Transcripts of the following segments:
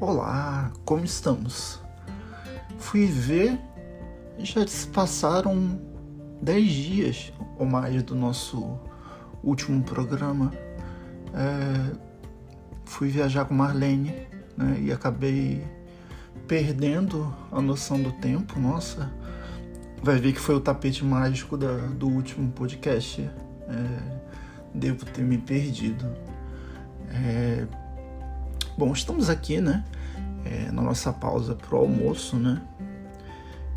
Olá, como estamos? Fui ver, já se passaram 10 dias ou mais do nosso último programa. É, fui viajar com Marlene né, e acabei perdendo a noção do tempo. Nossa, vai ver que foi o tapete mágico da, do último podcast. É, devo ter me perdido. É, bom, estamos aqui, né? É, na nossa pausa pro almoço, né?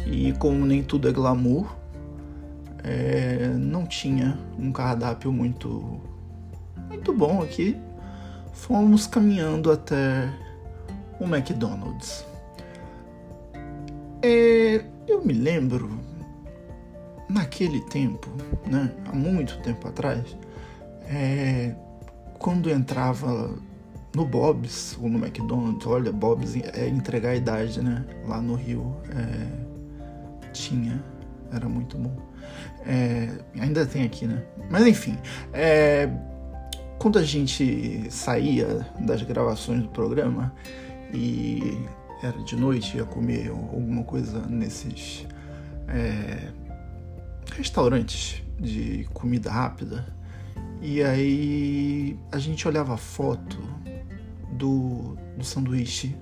E como nem tudo é glamour, é, não tinha um cardápio muito muito bom aqui. Fomos caminhando até o McDonald's. É, eu me lembro naquele tempo, né, há muito tempo atrás, é, quando entrava no Bob's ou no McDonald's, olha, Bob's é entregar a idade, né? Lá no Rio é, tinha, era muito bom. É, ainda tem aqui, né? Mas enfim, é, quando a gente saía das gravações do programa e era de noite, ia comer alguma coisa nesses é, restaurantes de comida rápida. E aí a gente olhava a foto do, do sanduíche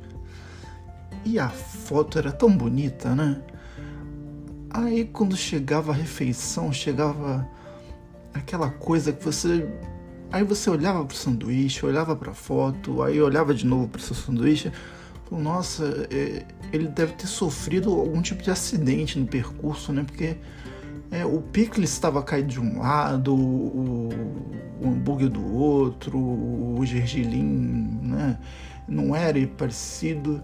e a foto era tão bonita, né? Aí quando chegava a refeição, chegava aquela coisa que você. Aí você olhava pro sanduíche, olhava pra foto, aí olhava de novo pro seu sanduíche. Nossa, é, ele deve ter sofrido algum tipo de acidente no percurso, né? Porque é, o picles estava caído de um lado, o, o hambúrguer do outro, o gergelim né, não era parecido.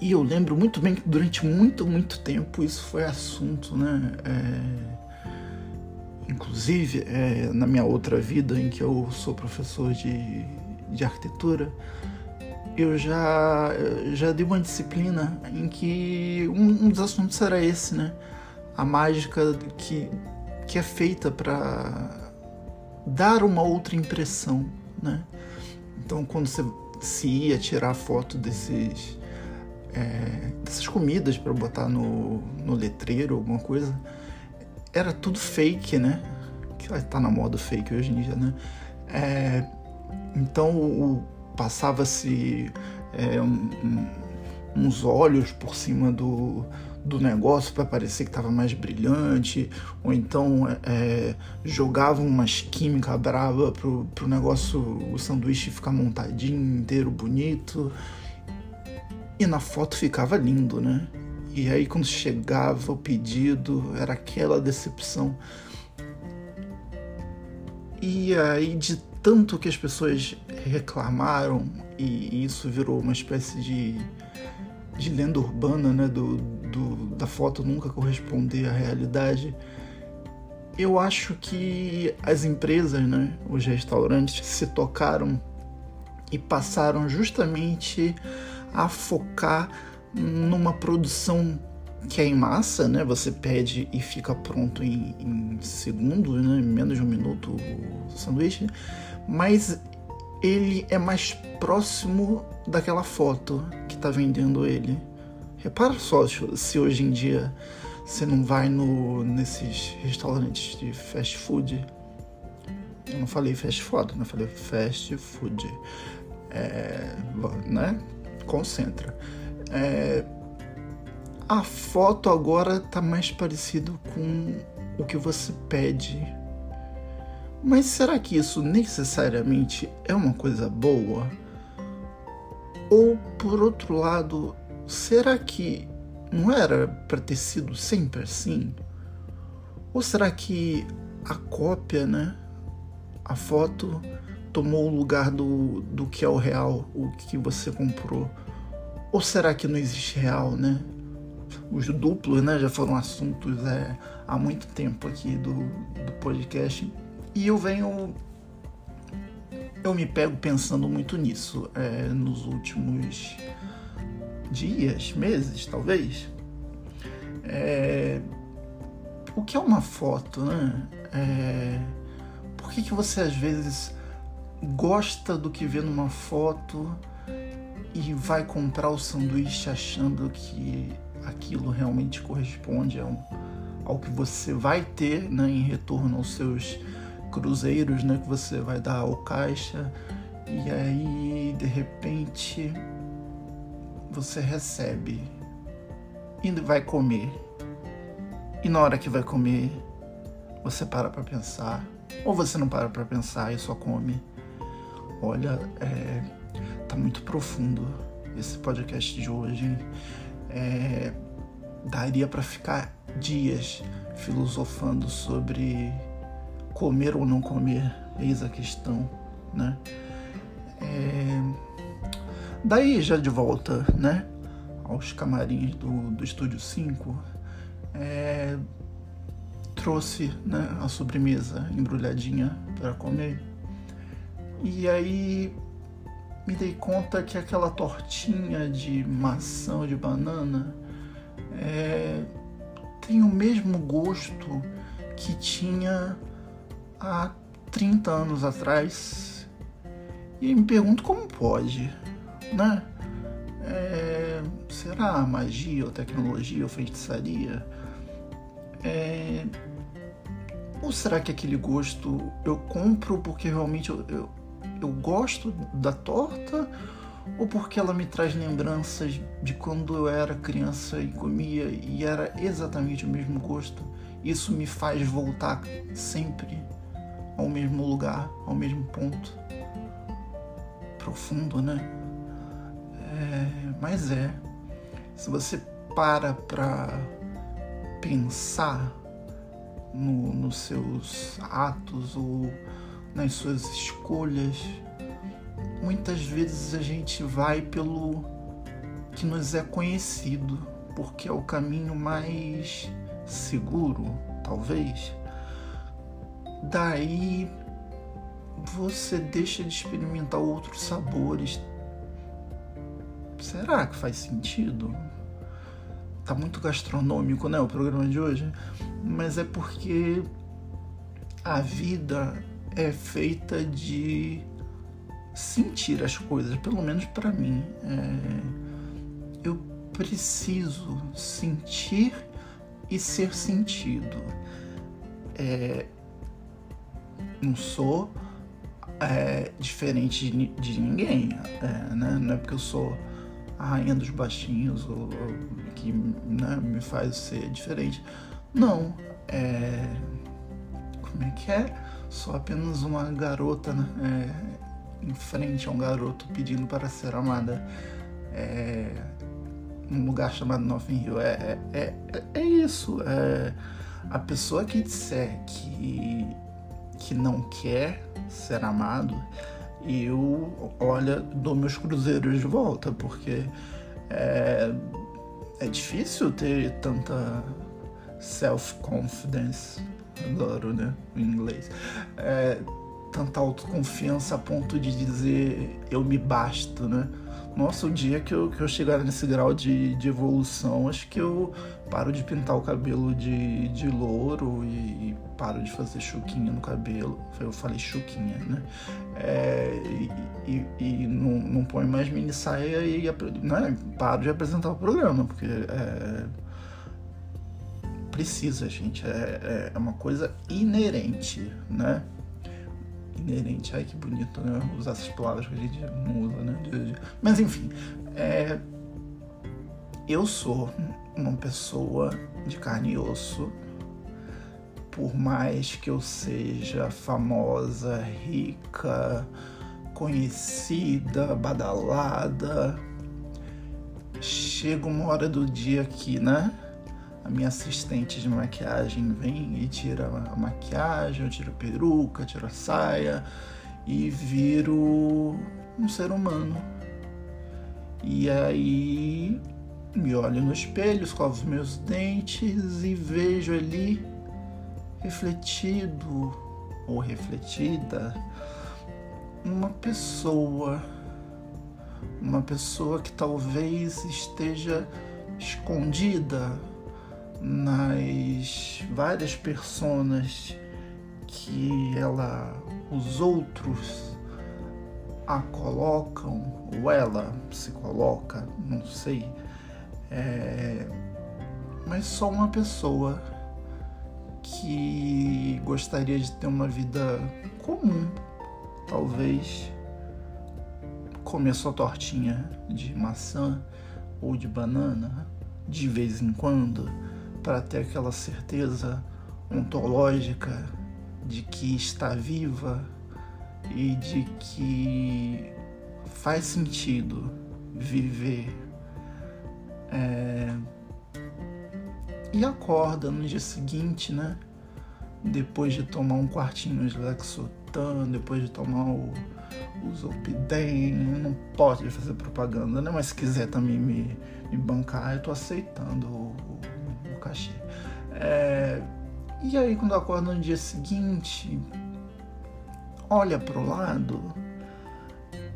E eu lembro muito bem que durante muito, muito tempo isso foi assunto, né? É, inclusive, é, na minha outra vida, em que eu sou professor de, de arquitetura, eu já, já dei uma disciplina em que um, um dos assuntos era esse, né? A mágica que, que é feita para dar uma outra impressão, né? Então, quando você se ia tirar foto desses é, dessas comidas para botar no, no letreiro, alguma coisa, era tudo fake, né? Que tá na moda fake hoje em dia, né? É, então, passava-se é, um, um, uns olhos por cima do, do negócio para parecer que estava mais brilhante, ou então é, jogavam umas química brava pro, pro negócio, o sanduíche ficar montadinho, inteiro, bonito. E na foto ficava lindo, né? E aí quando chegava o pedido, era aquela decepção. E aí de tanto que as pessoas reclamaram e isso virou uma espécie de de lenda urbana, né, do, do, da foto nunca corresponder à realidade, eu acho que as empresas, né, os restaurantes, se tocaram e passaram justamente a focar numa produção que é em massa, né? Você pede e fica pronto em, em segundos, né? Em menos de um minuto o sanduíche. Mas ele é mais próximo daquela foto que está vendendo ele. Repara só se hoje em dia você não vai no, nesses restaurantes de fast food. Eu não falei fast food, eu falei fast food. É, né? Concentra. É, a foto agora está mais parecido com o que você pede mas será que isso necessariamente é uma coisa boa? Ou, por outro lado, será que não era para ter sido sempre assim? Ou será que a cópia, né? A foto tomou o lugar do, do que é o real, o que você comprou? Ou será que não existe real, né? Os duplos, né? Já foram assuntos é, há muito tempo aqui do, do podcast. E eu venho. Eu me pego pensando muito nisso é, nos últimos dias, meses, talvez. É, o que é uma foto, né? É, por que, que você às vezes gosta do que vê numa foto e vai comprar o sanduíche achando que aquilo realmente corresponde ao, ao que você vai ter né, em retorno aos seus cruzeiros né, que você vai dar ao caixa. E aí, de repente, você recebe e vai comer. E na hora que vai comer, você para para pensar. Ou você não para para pensar e só come. Olha, é, tá muito profundo esse podcast de hoje. É, daria para ficar dias filosofando sobre comer ou não comer, eis a questão, né? É, daí já de volta, né, aos camarins do, do Estúdio 5, é, trouxe né, a sobremesa embrulhadinha para comer. E aí me dei conta que aquela tortinha de maçã ou de banana é, tem o mesmo gosto que tinha há 30 anos atrás. E me pergunto como pode, né? É, será magia ou tecnologia ou feitiçaria? É, ou será que aquele gosto eu compro porque realmente eu, eu, eu gosto da torta? Ou porque ela me traz lembranças de quando eu era criança e comia e era exatamente o mesmo gosto? Isso me faz voltar sempre ao mesmo lugar, ao mesmo ponto. Profundo, né? É, mas é. Se você para para pensar no, nos seus atos ou nas suas escolhas, muitas vezes a gente vai pelo que nos é conhecido, porque é o caminho mais seguro, talvez daí você deixa de experimentar outros sabores. Será que faz sentido? Tá muito gastronômico, né, o programa de hoje, mas é porque a vida é feita de sentir as coisas, pelo menos para mim. É... eu preciso sentir e ser sentido. É, não sou é, diferente de, de ninguém, é, né? Não é porque eu sou a rainha dos baixinhos ou, ou que né, me faz ser diferente. Não, é. Como é que é? Sou apenas uma garota né? é, em frente a um garoto pedindo para ser amada. É, um lugar chamado Nothing Hill. É, é, é, é isso. É, a pessoa que disser que que não quer ser amado, eu, olha, dou meus cruzeiros de volta, porque é, é difícil ter tanta self-confidence, adoro, né, em inglês, é, tanta autoconfiança a ponto de dizer eu me basto, né? Nossa, o dia que eu, que eu chegar nesse grau de, de evolução, acho que eu paro de pintar o cabelo de, de louro e, e paro de fazer chuquinha no cabelo. Eu falei chuquinha, né? É, e, e, e não, não põe mais mini saia e né? paro de apresentar o programa, porque é, precisa, gente. É, é uma coisa inerente, né? Inerente. Ai, que bonito, né? Usar essas palavras que a gente não usa, né? Mas enfim, é... eu sou uma pessoa de carne e osso. Por mais que eu seja famosa, rica, conhecida, badalada, chega uma hora do dia que, né? A minha assistente de maquiagem vem e tira a maquiagem, eu tiro a peruca, tiro a saia e viro um ser humano. E aí me olho no espelho, escovo os meus dentes e vejo ali refletido ou refletida uma pessoa, uma pessoa que talvez esteja escondida nas várias personas que ela, os outros a colocam, ou ela se coloca, não sei, é, mas só uma pessoa que gostaria de ter uma vida comum, talvez. Comer sua tortinha de maçã ou de banana de vez em quando, para ter aquela certeza ontológica de que está viva e de que faz sentido viver. É... E acorda no dia seguinte, né? Depois de tomar um quartinho de Lexotan, depois de tomar o, o não pode fazer propaganda, né? Mas se quiser também me, me bancar, eu tô aceitando o, cachê. É... E aí quando acorda no dia seguinte, olha para o lado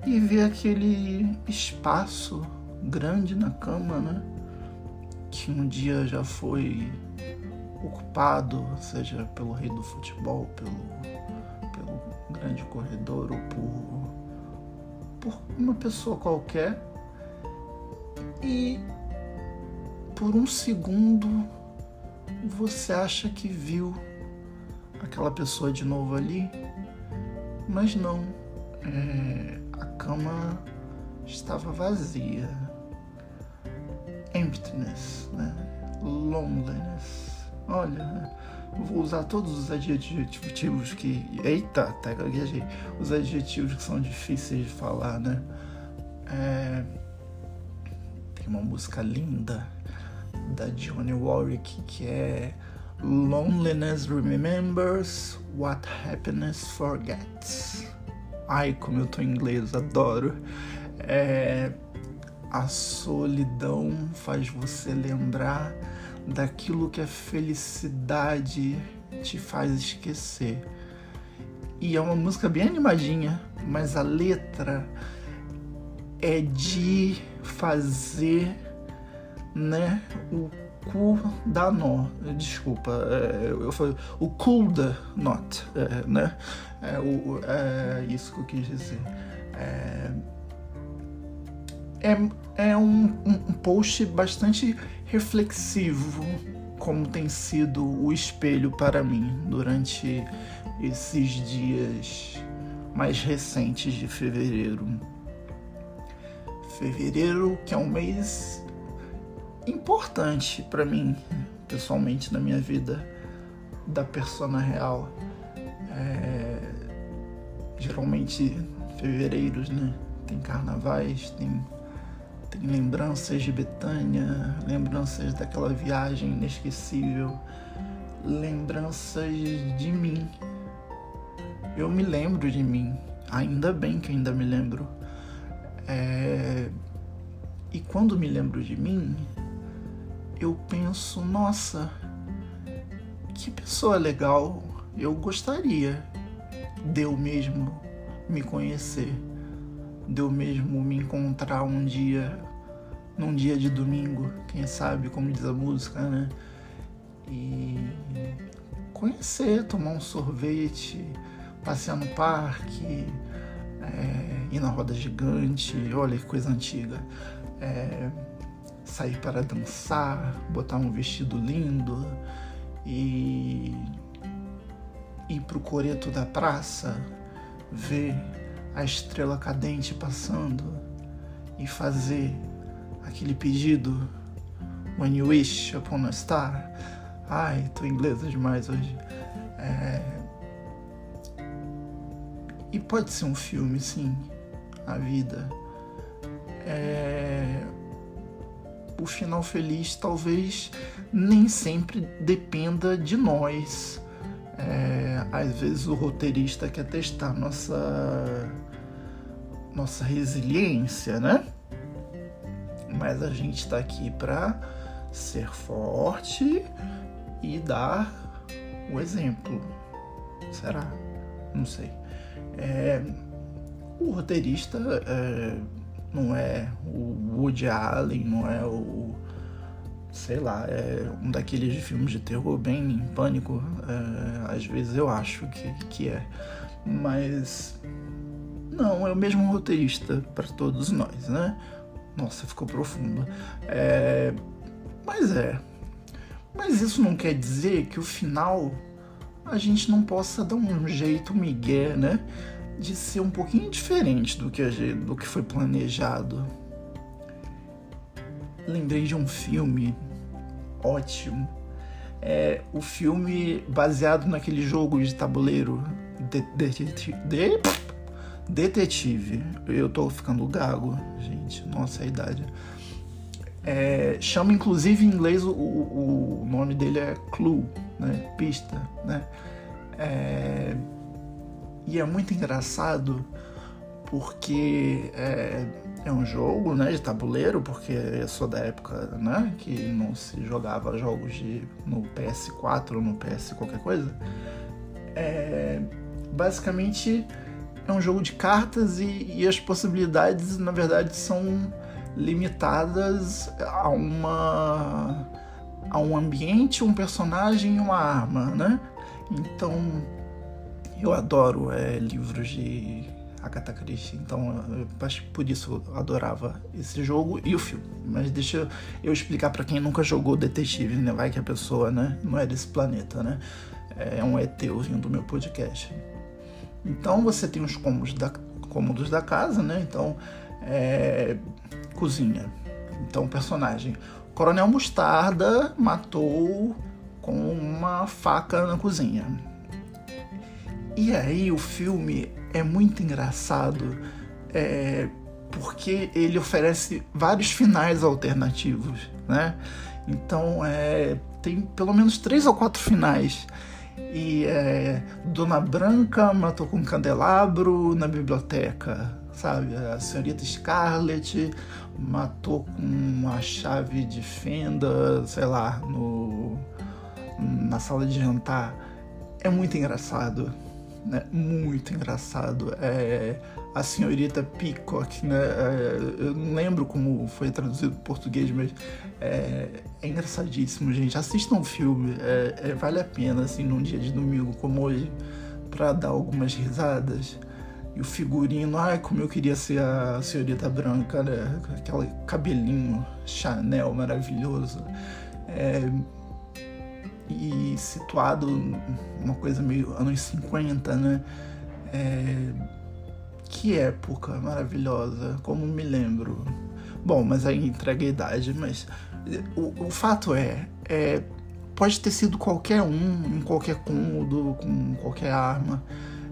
e vê aquele espaço grande na cama, né? Que um dia já foi ocupado, seja pelo rei do futebol, pelo, pelo grande corredor ou por, por uma pessoa qualquer. E por um segundo você acha que viu aquela pessoa de novo ali mas não, é, a cama estava vazia. Emptiness, né? Loneliness. Olha, vou usar todos os adjetivos que. Eita, até gaguejei. Os adjetivos que são difíceis de falar, né? É, tem uma música linda da Johnny Warwick que é Loneliness remembers what happiness forgets. Ai, como eu tô em inglês, adoro. É, a solidão faz você lembrar daquilo que a felicidade te faz esquecer. E é uma música bem animadinha, mas a letra é de fazer, né, o cu da nó, desculpa, é, eu falei o cool da not, é, né? É, o, é isso que eu quis dizer. É, é, é um, um post bastante reflexivo, como tem sido o espelho para mim durante esses dias mais recentes de fevereiro. Fevereiro, que é um mês importante para mim, pessoalmente, na minha vida, da persona real. É, geralmente, fevereiros, né? Tem carnavais, tem, tem lembranças de Betânia, lembranças daquela viagem inesquecível, lembranças de mim. Eu me lembro de mim, ainda bem que ainda me lembro. É, e quando me lembro de mim, eu penso, nossa, que pessoa legal, eu gostaria de eu mesmo me conhecer, de eu mesmo me encontrar um dia, num dia de domingo, quem sabe, como diz a música, né? E conhecer, tomar um sorvete, passear no parque, é, ir na roda gigante, olha que coisa antiga. É, sair para dançar, botar um vestido lindo e ir pro coreto da praça, ver a estrela cadente passando e fazer aquele pedido When you wish upon a star. Ai, tô inglesa demais hoje. É... E pode ser um filme, sim, a vida. É o final feliz talvez nem sempre dependa de nós. É, às vezes o roteirista quer testar nossa nossa resiliência, né? Mas a gente está aqui para ser forte e dar o exemplo. Será? Não sei. É, o roteirista é, não é o Woody Allen, não é o. Sei lá, é um daqueles filmes de terror bem em pânico. É, às vezes eu acho que, que é. Mas Não, é o mesmo roteirista para todos nós, né? Nossa, ficou profundo. É... Mas é. Mas isso não quer dizer que o final a gente não possa dar um jeito migué, né? De ser um pouquinho diferente do que, do que foi planejado. Lembrei de um filme ótimo. É o filme baseado naquele jogo de tabuleiro de, de, de, Detetive. Eu tô ficando gago, gente. Nossa, a idade. É, chama inclusive em inglês o, o, o, nome dele é Clue, né? Pista, né? É, e é muito engraçado porque é, é, um jogo né, de tabuleiro, porque eu sou da época né, que não se jogava jogos de, no PS4 ou no PS qualquer coisa. É, basicamente é um jogo de cartas e, e as possibilidades, na verdade, são limitadas a uma a um ambiente, um personagem e uma arma, né? Então eu adoro é, livros de Agatha Christie, então acho que por isso eu adorava esse jogo e o filme. Mas deixa eu explicar para quem nunca jogou Detetive, né? Vai que a pessoa, né, não é desse planeta, né? É um ET ouvindo o meu podcast. Então você tem os cômodos da, cômodos da casa, né? Então é, cozinha. Então, personagem. Coronel Mostarda matou com uma faca na cozinha. E aí o filme é muito engraçado é, porque ele oferece vários finais alternativos, né? Então é, tem pelo menos três ou quatro finais. E é, Dona Branca matou com um candelabro na biblioteca sabe? A senhorita Scarlett matou com uma chave de fenda, sei lá, no, na sala de jantar. É muito engraçado, né? Muito engraçado. É, a senhorita Peacock, né? É, eu não lembro como foi traduzido para português, mas é, é, engraçadíssimo, gente. Assistam o filme, é, é, vale a pena, assim, num dia de domingo como hoje, para dar algumas risadas. E o figurino, ai, como eu queria ser a senhorita branca, né? Aquele cabelinho Chanel maravilhoso. É, e situado uma coisa meio anos 50, né? É, que época maravilhosa, como me lembro. Bom, mas aí entrega a idade, mas o, o fato é, é, pode ter sido qualquer um, em qualquer cômodo, com qualquer arma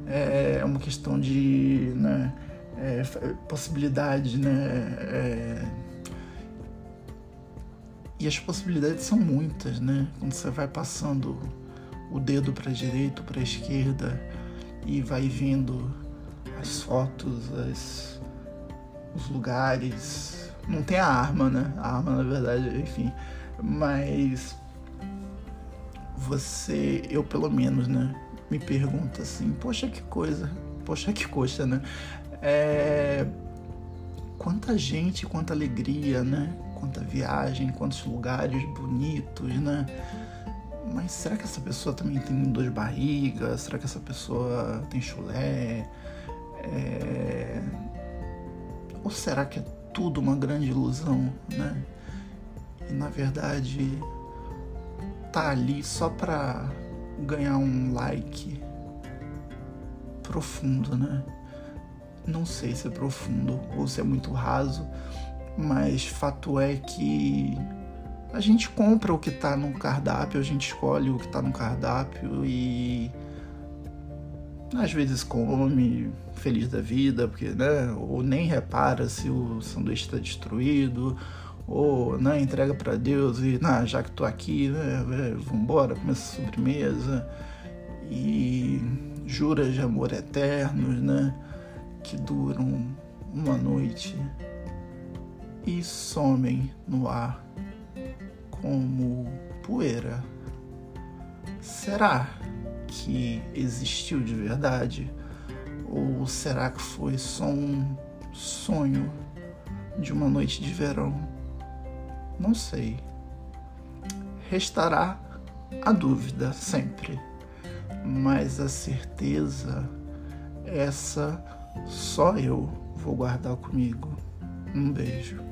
é uma questão de né, é, possibilidade, né? E as possibilidades são muitas, né? Quando você vai passando o dedo para a direita, para a esquerda e vai vendo as fotos, as, os lugares. Não tem a arma, né? A arma, na verdade, enfim. Mas você, eu pelo menos, né? me pergunta assim, poxa que coisa, poxa que coisa, né? É... Quanta gente, quanta alegria, né? Quanta viagem, quantos lugares bonitos, né? Mas será que essa pessoa também tem dor de barriga? Será que essa pessoa tem chulé? É... Ou será que é tudo uma grande ilusão, né? E na verdade tá ali só pra ganhar um like profundo, né? Não sei se é profundo ou se é muito raso, mas fato é que a gente compra o que tá no cardápio, a gente escolhe o que tá no cardápio e às vezes come feliz da vida, porque, né, ou nem repara se o sanduíche está destruído, ou né, entrega para Deus e nah, já que tô aqui, né, vamos embora, começa a sobremesa. E juras de amor eternos, né, que duram uma noite e somem no ar como poeira. Será que existiu de verdade? Ou será que foi só um sonho de uma noite de verão? Não sei. Restará a dúvida sempre, mas a certeza, essa só eu vou guardar comigo. Um beijo.